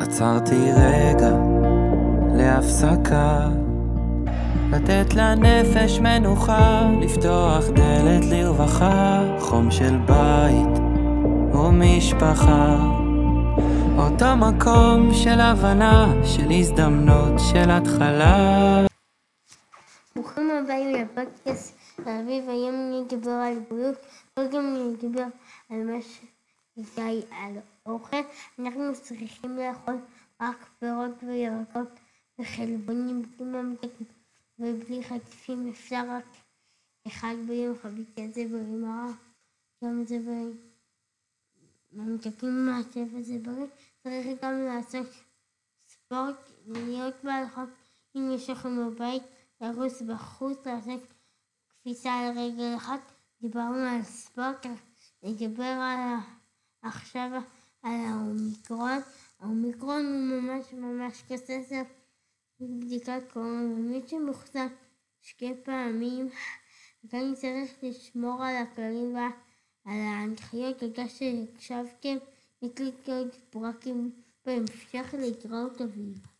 עצרתי רגע להפסקה לתת לנפש מנוחה, לפתוח דלת לרווחה, חום של בית ומשפחה. אותו מקום של הבנה, של הזדמנות, של התחלה. ברוכים הבאים לפודקאסט האביב, היום אני אדבר על בריאות, וגם אני אדבר על מה שכדאי על אוכל. אנחנו צריכים לאכול רק פירות וירקות וחלבונים בלי ממתקים ובלי חטיפים, אפשר רק אחד ביום חבית זה בריא גם זה בריא. ממתקים מהטבע זה בריא, צריך גם לעשות ספורט, להיות בהלכות אם יש לכם בבית, לרוץ בחוץ, לעשות קפיצה על רגל אחת, דיברנו על ספורט, נדבר על עכשיו על האומיקרון, האומיקרון הוא ממש ממש קשה, זה בדיקת קורונה, ומי שמוחזק שתי פעמים, עדיין צריך לשמור על הכללים ועל ההנחיות, תודה שהקשבתם, לי עוד פרקים בהמשך להתראות אביב.